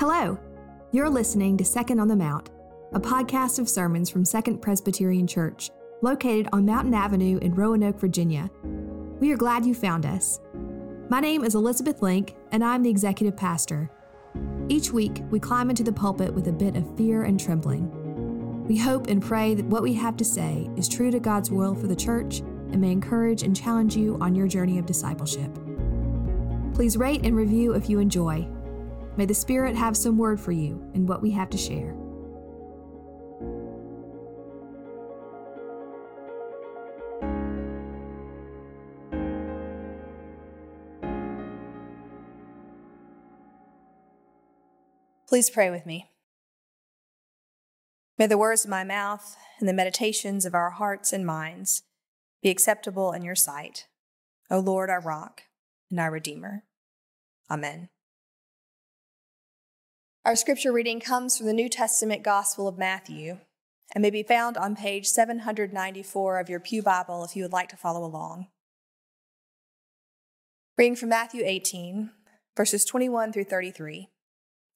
Hello. You're listening to Second on the Mount, a podcast of sermons from Second Presbyterian Church, located on Mountain Avenue in Roanoke, Virginia. We are glad you found us. My name is Elizabeth Link, and I'm the executive pastor. Each week, we climb into the pulpit with a bit of fear and trembling. We hope and pray that what we have to say is true to God's will for the church and may encourage and challenge you on your journey of discipleship. Please rate and review if you enjoy. May the Spirit have some word for you in what we have to share. Please pray with me. May the words of my mouth and the meditations of our hearts and minds be acceptable in your sight, O Lord, our rock and our Redeemer. Amen. Our scripture reading comes from the New Testament Gospel of Matthew and may be found on page 794 of your Pew Bible if you would like to follow along. Reading from Matthew 18, verses 21 through 33.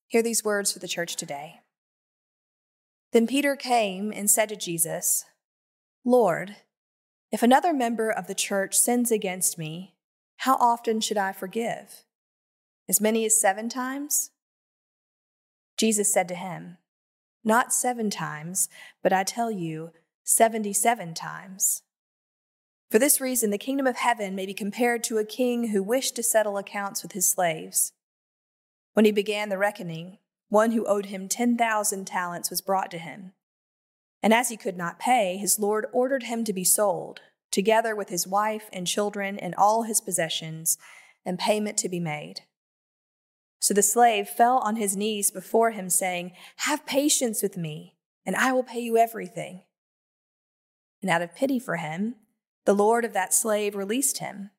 Hear these words for the church today. Then Peter came and said to Jesus, Lord, if another member of the church sins against me, how often should I forgive? As many as seven times? Jesus said to him, Not seven times, but I tell you, seventy seven times. For this reason, the kingdom of heaven may be compared to a king who wished to settle accounts with his slaves. When he began the reckoning, one who owed him 10,000 talents was brought to him. And as he could not pay, his Lord ordered him to be sold, together with his wife and children and all his possessions, and payment to be made. So the slave fell on his knees before him, saying, Have patience with me, and I will pay you everything. And out of pity for him, the Lord of that slave released him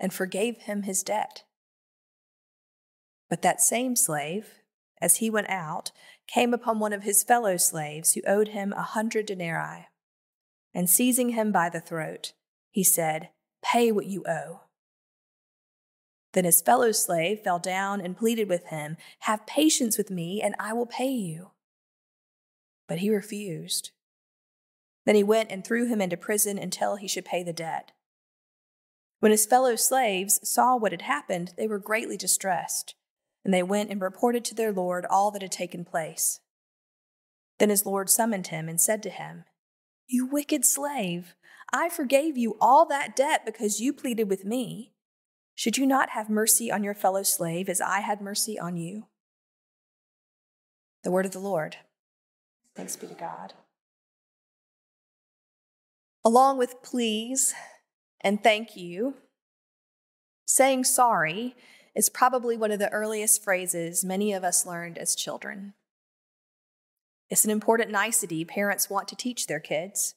and forgave him his debt. But that same slave, as he went out, came upon one of his fellow slaves who owed him a hundred denarii. And seizing him by the throat, he said, Pay what you owe. Then his fellow slave fell down and pleaded with him, Have patience with me, and I will pay you. But he refused. Then he went and threw him into prison until he should pay the debt. When his fellow slaves saw what had happened, they were greatly distressed and they went and reported to their Lord all that had taken place. Then his Lord summoned him and said to him, You wicked slave, I forgave you all that debt because you pleaded with me. Should you not have mercy on your fellow slave as I had mercy on you? The word of the Lord. Thanks be to God. Along with please and thank you, saying sorry is probably one of the earliest phrases many of us learned as children. It's an important nicety parents want to teach their kids.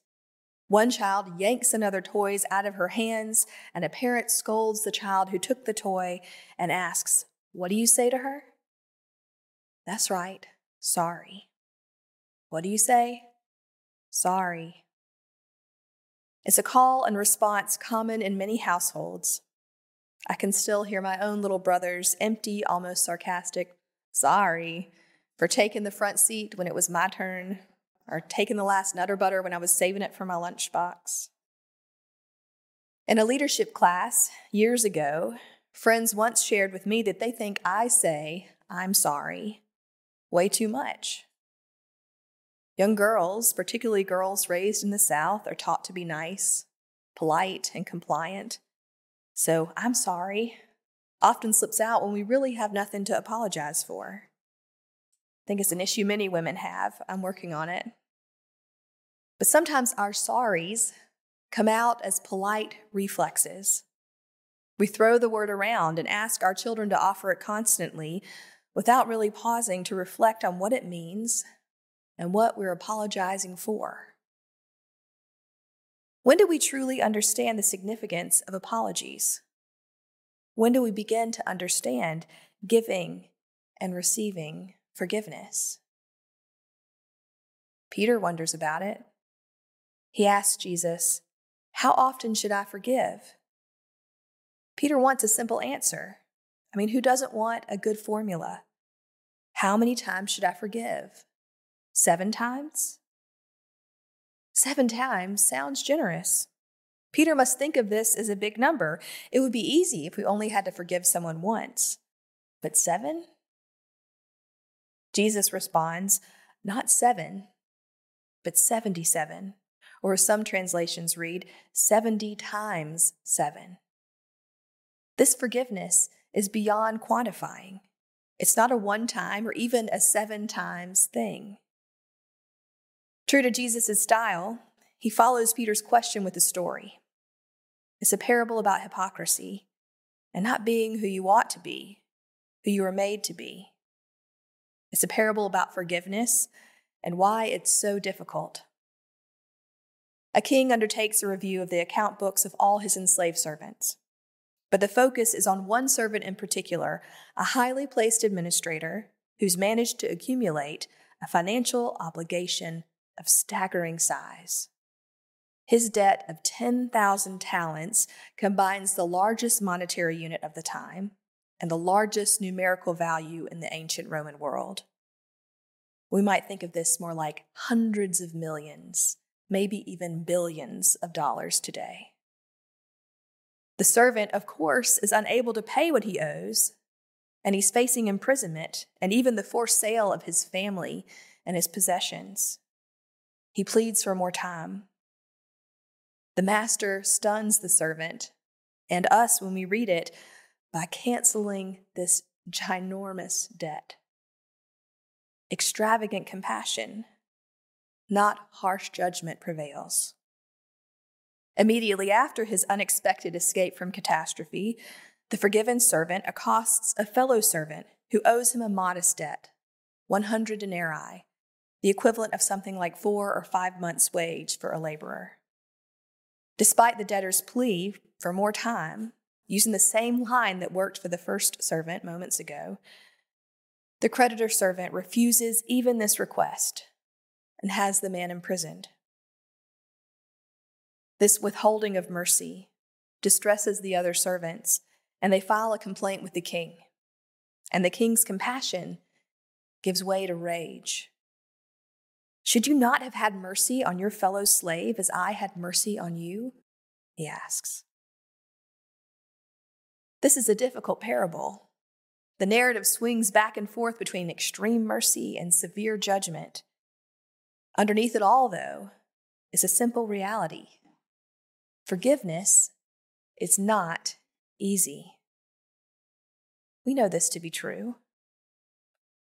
One child yanks another toys out of her hands, and a parent scolds the child who took the toy and asks, What do you say to her? That's right, sorry. What do you say? Sorry. It's a call and response common in many households. I can still hear my own little brother's empty, almost sarcastic, sorry, for taking the front seat when it was my turn, or taking the last nutter butter when I was saving it for my lunchbox. In a leadership class years ago, friends once shared with me that they think I say, I'm sorry, way too much. Young girls, particularly girls raised in the South, are taught to be nice, polite, and compliant. So I'm sorry often slips out when we really have nothing to apologize for. I think it's an issue many women have. I'm working on it. But sometimes our sorries come out as polite reflexes. We throw the word around and ask our children to offer it constantly without really pausing to reflect on what it means and what we're apologizing for. When do we truly understand the significance of apologies? When do we begin to understand giving and receiving forgiveness? Peter wonders about it. He asks Jesus, How often should I forgive? Peter wants a simple answer. I mean, who doesn't want a good formula? How many times should I forgive? Seven times? Seven times sounds generous. Peter must think of this as a big number. It would be easy if we only had to forgive someone once. But seven? Jesus responds, not seven, but 77, or some translations read, 70 times seven. This forgiveness is beyond quantifying. It's not a one time or even a seven times thing. True to Jesus' style, he follows Peter's question with a story. It's a parable about hypocrisy and not being who you ought to be, who you are made to be. It's a parable about forgiveness and why it's so difficult. A king undertakes a review of the account books of all his enslaved servants. But the focus is on one servant in particular, a highly placed administrator who's managed to accumulate a financial obligation of staggering size. His debt of 10,000 talents combines the largest monetary unit of the time and the largest numerical value in the ancient Roman world. We might think of this more like hundreds of millions, maybe even billions of dollars today. The servant, of course, is unable to pay what he owes, and he's facing imprisonment and even the forced sale of his family and his possessions. He pleads for more time. The master stuns the servant and us when we read it by canceling this ginormous debt. Extravagant compassion, not harsh judgment, prevails. Immediately after his unexpected escape from catastrophe, the forgiven servant accosts a fellow servant who owes him a modest debt 100 denarii, the equivalent of something like four or five months' wage for a laborer. Despite the debtor's plea for more time, using the same line that worked for the first servant moments ago, the creditor servant refuses even this request and has the man imprisoned. This withholding of mercy distresses the other servants, and they file a complaint with the king. And the king's compassion gives way to rage. Should you not have had mercy on your fellow slave as I had mercy on you? He asks. This is a difficult parable. The narrative swings back and forth between extreme mercy and severe judgment. Underneath it all, though, is a simple reality forgiveness is not easy. We know this to be true.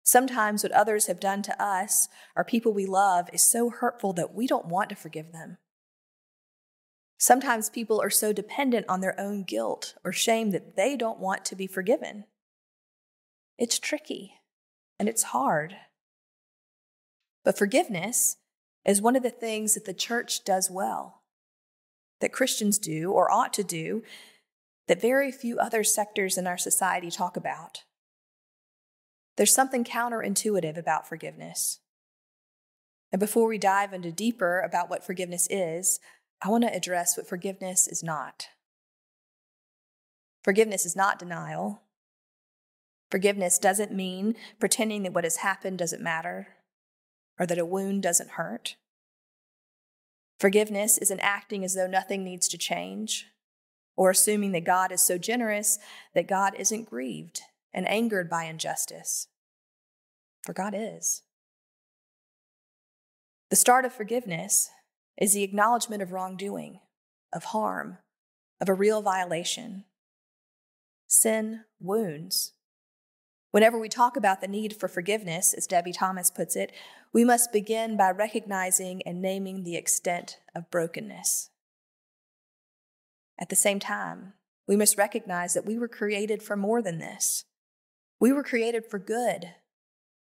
Sometimes what others have done to us or people we love is so hurtful that we don't want to forgive them. Sometimes people are so dependent on their own guilt or shame that they don't want to be forgiven. It's tricky and it's hard. But forgiveness is one of the things that the church does well, that Christians do or ought to do, that very few other sectors in our society talk about. There's something counterintuitive about forgiveness. And before we dive into deeper about what forgiveness is, I want to address what forgiveness is not. Forgiveness is not denial. Forgiveness doesn't mean pretending that what has happened doesn't matter or that a wound doesn't hurt. Forgiveness isn't acting as though nothing needs to change or assuming that God is so generous that God isn't grieved and angered by injustice. For God is. The start of forgiveness is the acknowledgement of wrongdoing, of harm, of a real violation. Sin wounds. Whenever we talk about the need for forgiveness, as Debie Thomas puts it, we must begin by recognizing and naming the extent of brokenness. At the same time, we must recognize that we were created for more than this. We were created for good,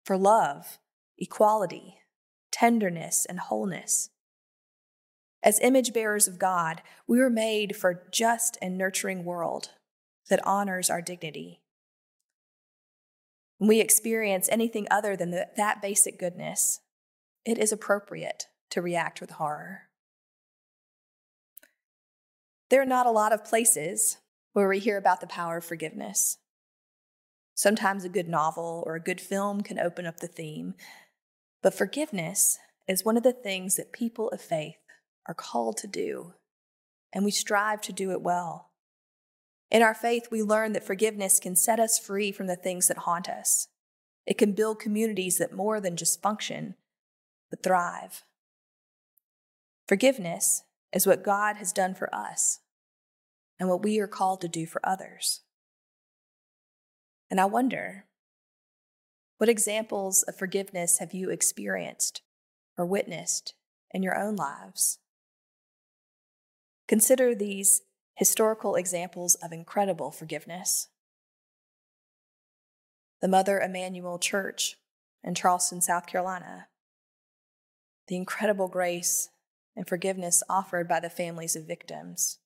for love, equality, tenderness, and wholeness. As image bearers of God, we were made for a just and nurturing world that honors our dignity. When we experience anything other than the, that basic goodness, it is appropriate to react with horror. There are not a lot of places where we hear about the power of forgiveness. Sometimes a good novel or a good film can open up the theme. But forgiveness is one of the things that people of faith are called to do, and we strive to do it well. In our faith, we learn that forgiveness can set us free from the things that haunt us. It can build communities that more than just function, but thrive. Forgiveness is what God has done for us and what we are called to do for others. And I wonder, what examples of forgiveness have you experienced or witnessed in your own lives? Consider these historical examples of incredible forgiveness. The Mother Emanuel Church in Charleston, South Carolina. The incredible grace and forgiveness offered by the families of victims.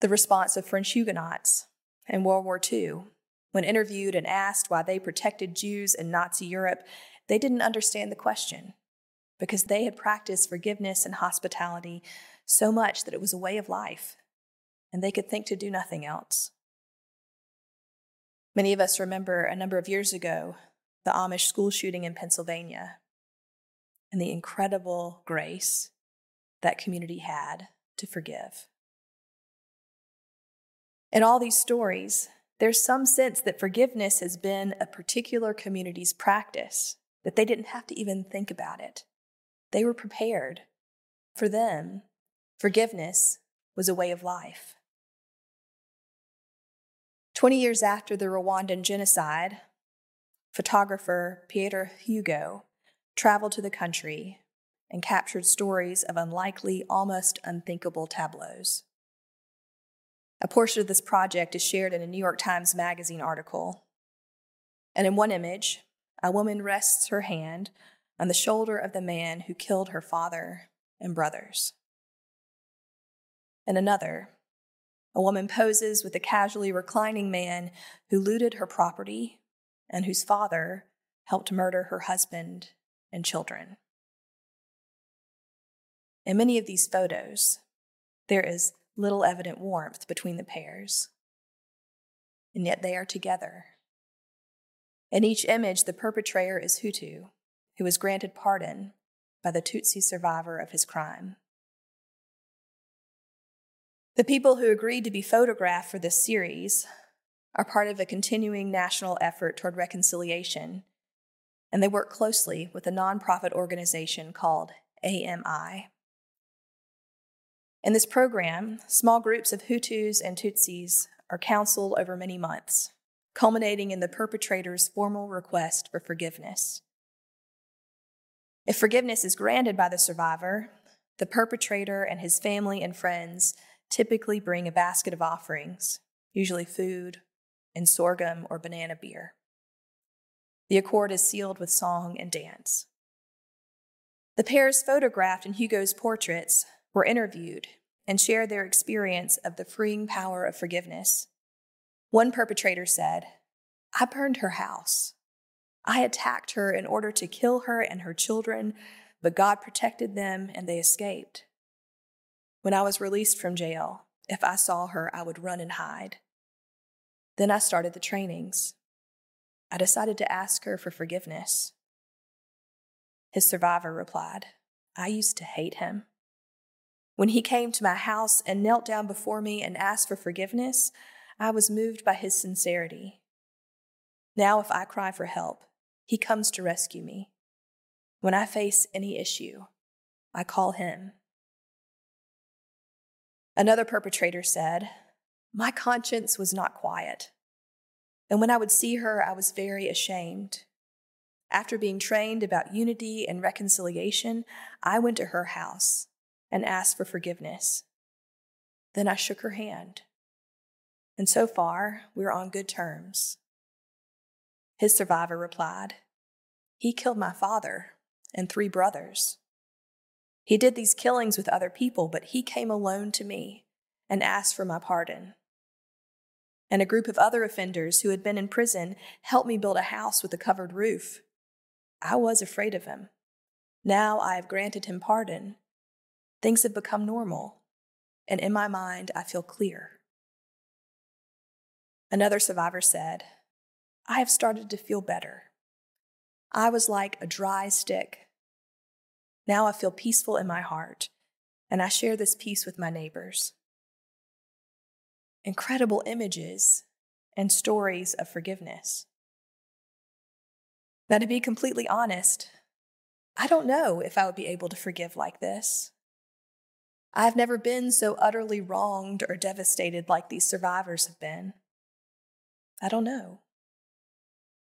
The response of French Huguenots in World War II. When interviewed and asked why they protected Jews in Nazi Europe, they didn't understand the question because they had practiced forgiveness and hospitality so much that it was a way of life, and they could think to do nothing else. Many of us remember a number of years ago the Amish school shooting in Pennsylvania and the incredible grace that community had to forgive. In all these stories, there's some sense that forgiveness has been a particular community's practice, that they didn't have to even think about it. They were prepared. For them, forgiveness was a way of life. Twenty years after the Rwandan genocide, photographer Pieter Hugo traveled to the country and captured stories of unlikely, almost unthinkable tableaus. A portion of this project is shared in a New York Times Magazine article. And in one image, a woman rests her hand on the shoulder of the man who killed her father and brothers. In another, a woman poses with a casually reclining man who looted her property and whose father helped murder her husband and children. In many of these photos, there is little evident warmth between the pairs. And yet they are together. In each image, the perpetrator is Hutu, who was granted pardon by the Tutsi survivor of his crime. The people who agreed to be photographed for this series are part of a continuing national effort toward reconciliation, and they work closely with a nonprofit organization called AMI. In this program, small groups of Hutus and Tutsis are counseled over many months, culminating in the perpetrator's formal request for forgiveness. If forgiveness is granted by the survivor, the perpetrator and his family and friends typically bring a basket of offerings, usually food and sorghum or banana beer. The accord is sealed with song and dance. The pairs photographed in Hugo's portraits were interviewed and shared their experience of the freeing power of forgiveness. One perpetrator said, I burned her house. I attacked her in order to kill her and her children, but God protected them and they escaped. When I was released from jail, if I saw her, I would run and hide. Then I started the trainings. I decided to ask her for forgiveness. His survivor replied, I used to hate him. When he came to my house and knelt down before me and asked for forgiveness, I was moved by his sincerity. Now, if I cry for help, he comes to rescue me. When I face any issue, I call him. Another perpetrator said, My conscience was not quiet. And when I would see her, I was very ashamed. After being trained about unity and reconciliation, I went to her house and asked for forgiveness. Then I shook her hand. And so far, we're on good terms. His survivor replied, He killed my father and three brothers. He did these killings with other people, but he came alone to me and asked for my pardon. And a group of other offenders who had been in prison helped me build a house with a covered roof. I was afraid of him. Now I have granted him pardon Things have become normal, and in my mind, I feel clear. Another survivor said, I have started to feel better. I was like a dry stick. Now I feel peaceful in my heart, and I share this peace with my neighbors. Incredible images and stories of forgiveness. Now, to be completely honest, I don't know if I would be able to forgive like this. I've never been so utterly wronged or devastated like these survivors have been. I don't know.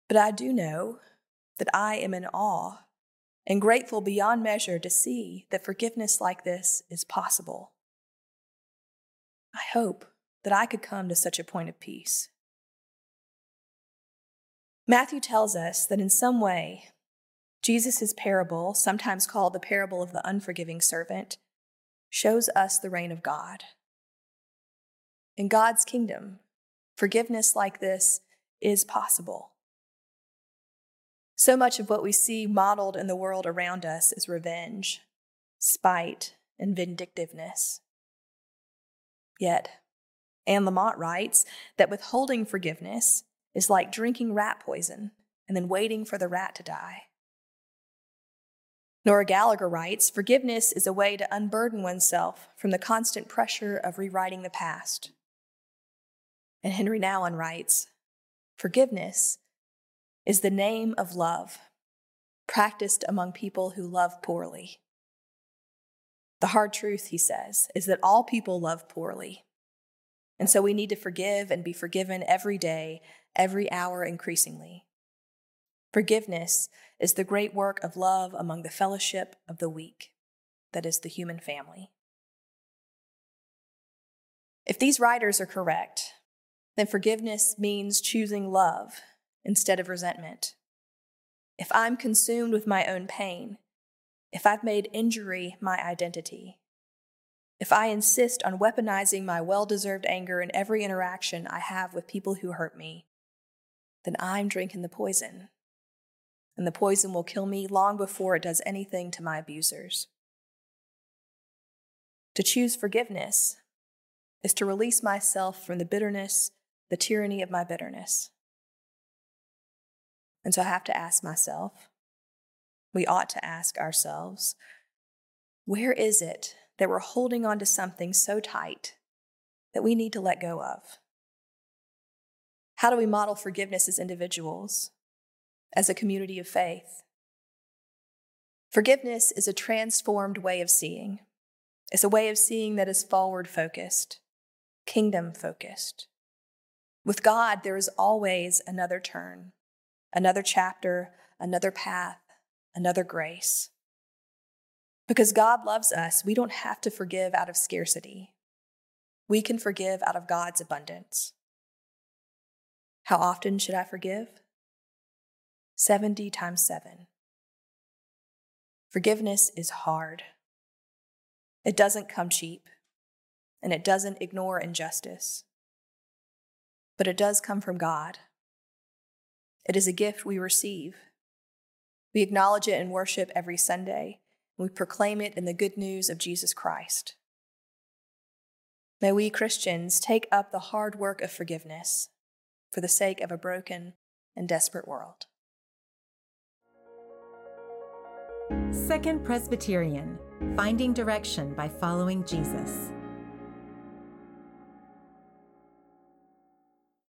But I do know that I am in awe and grateful beyond measure to see that forgiveness like this is possible. I hope that I could come to such a point of peace. Matthew tells us that in some way, Jesus' parable, sometimes called the parable of the unforgiving servant, shows us the reign of God. In God's kingdom, forgiveness like this is possible. So much of what we see modeled in the world around us is revenge, spite, and vindictiveness. Yet, Anne Lamott writes that withholding forgiveness is like drinking rat poison and then waiting for the rat to die. Nora Gallagher writes Forgiveness is a way to unburden oneself from the constant pressure of rewriting the past. And Henri Nouwen writes Forgiveness is the name of love, practiced among people who love poorly. The hard truth, he says, is that all people love poorly. And so we need to forgive and be forgiven every day, every hour increasingly. Forgiveness is the great work of love among the fellowship of the weak, that is, the human family. If these writers are correct, then forgiveness means choosing love instead of resentment. If I'm consumed with my own pain, if I've made injury my identity, if I insist on weaponizing my well deserved anger in every interaction I have with people who hurt me, then I'm drinking the poison and the poison will kill me long before it does anything to my abusers. To choose forgiveness is to release myself from the bitterness, the tyranny of my bitterness. And so I have to ask myself, we ought to ask ourselves, where is it that we're holding on to something so tight that we need to let go of? How do we model forgiveness as individuals? as a community of faith. Forgiveness is a transformed way of seeing. It's a way of seeing that is forward focused, kingdom focused. With God, there is always another turn, another chapter, another path, another grace. Because God loves us, we don't have to forgive out of scarcity. We can forgive out of God's abundance. How often should I forgive? 70 times 7. Forgiveness is hard. It doesn't come cheap, and it doesn't ignore injustice. But it does come from God. It is a gift we receive. We acknowledge it in worship every Sunday, and we proclaim it in the good news of Jesus Christ. May we Christians take up the hard work of forgiveness for the sake of a broken and desperate world. Second Presbyterian Finding Direction by Following Jesus.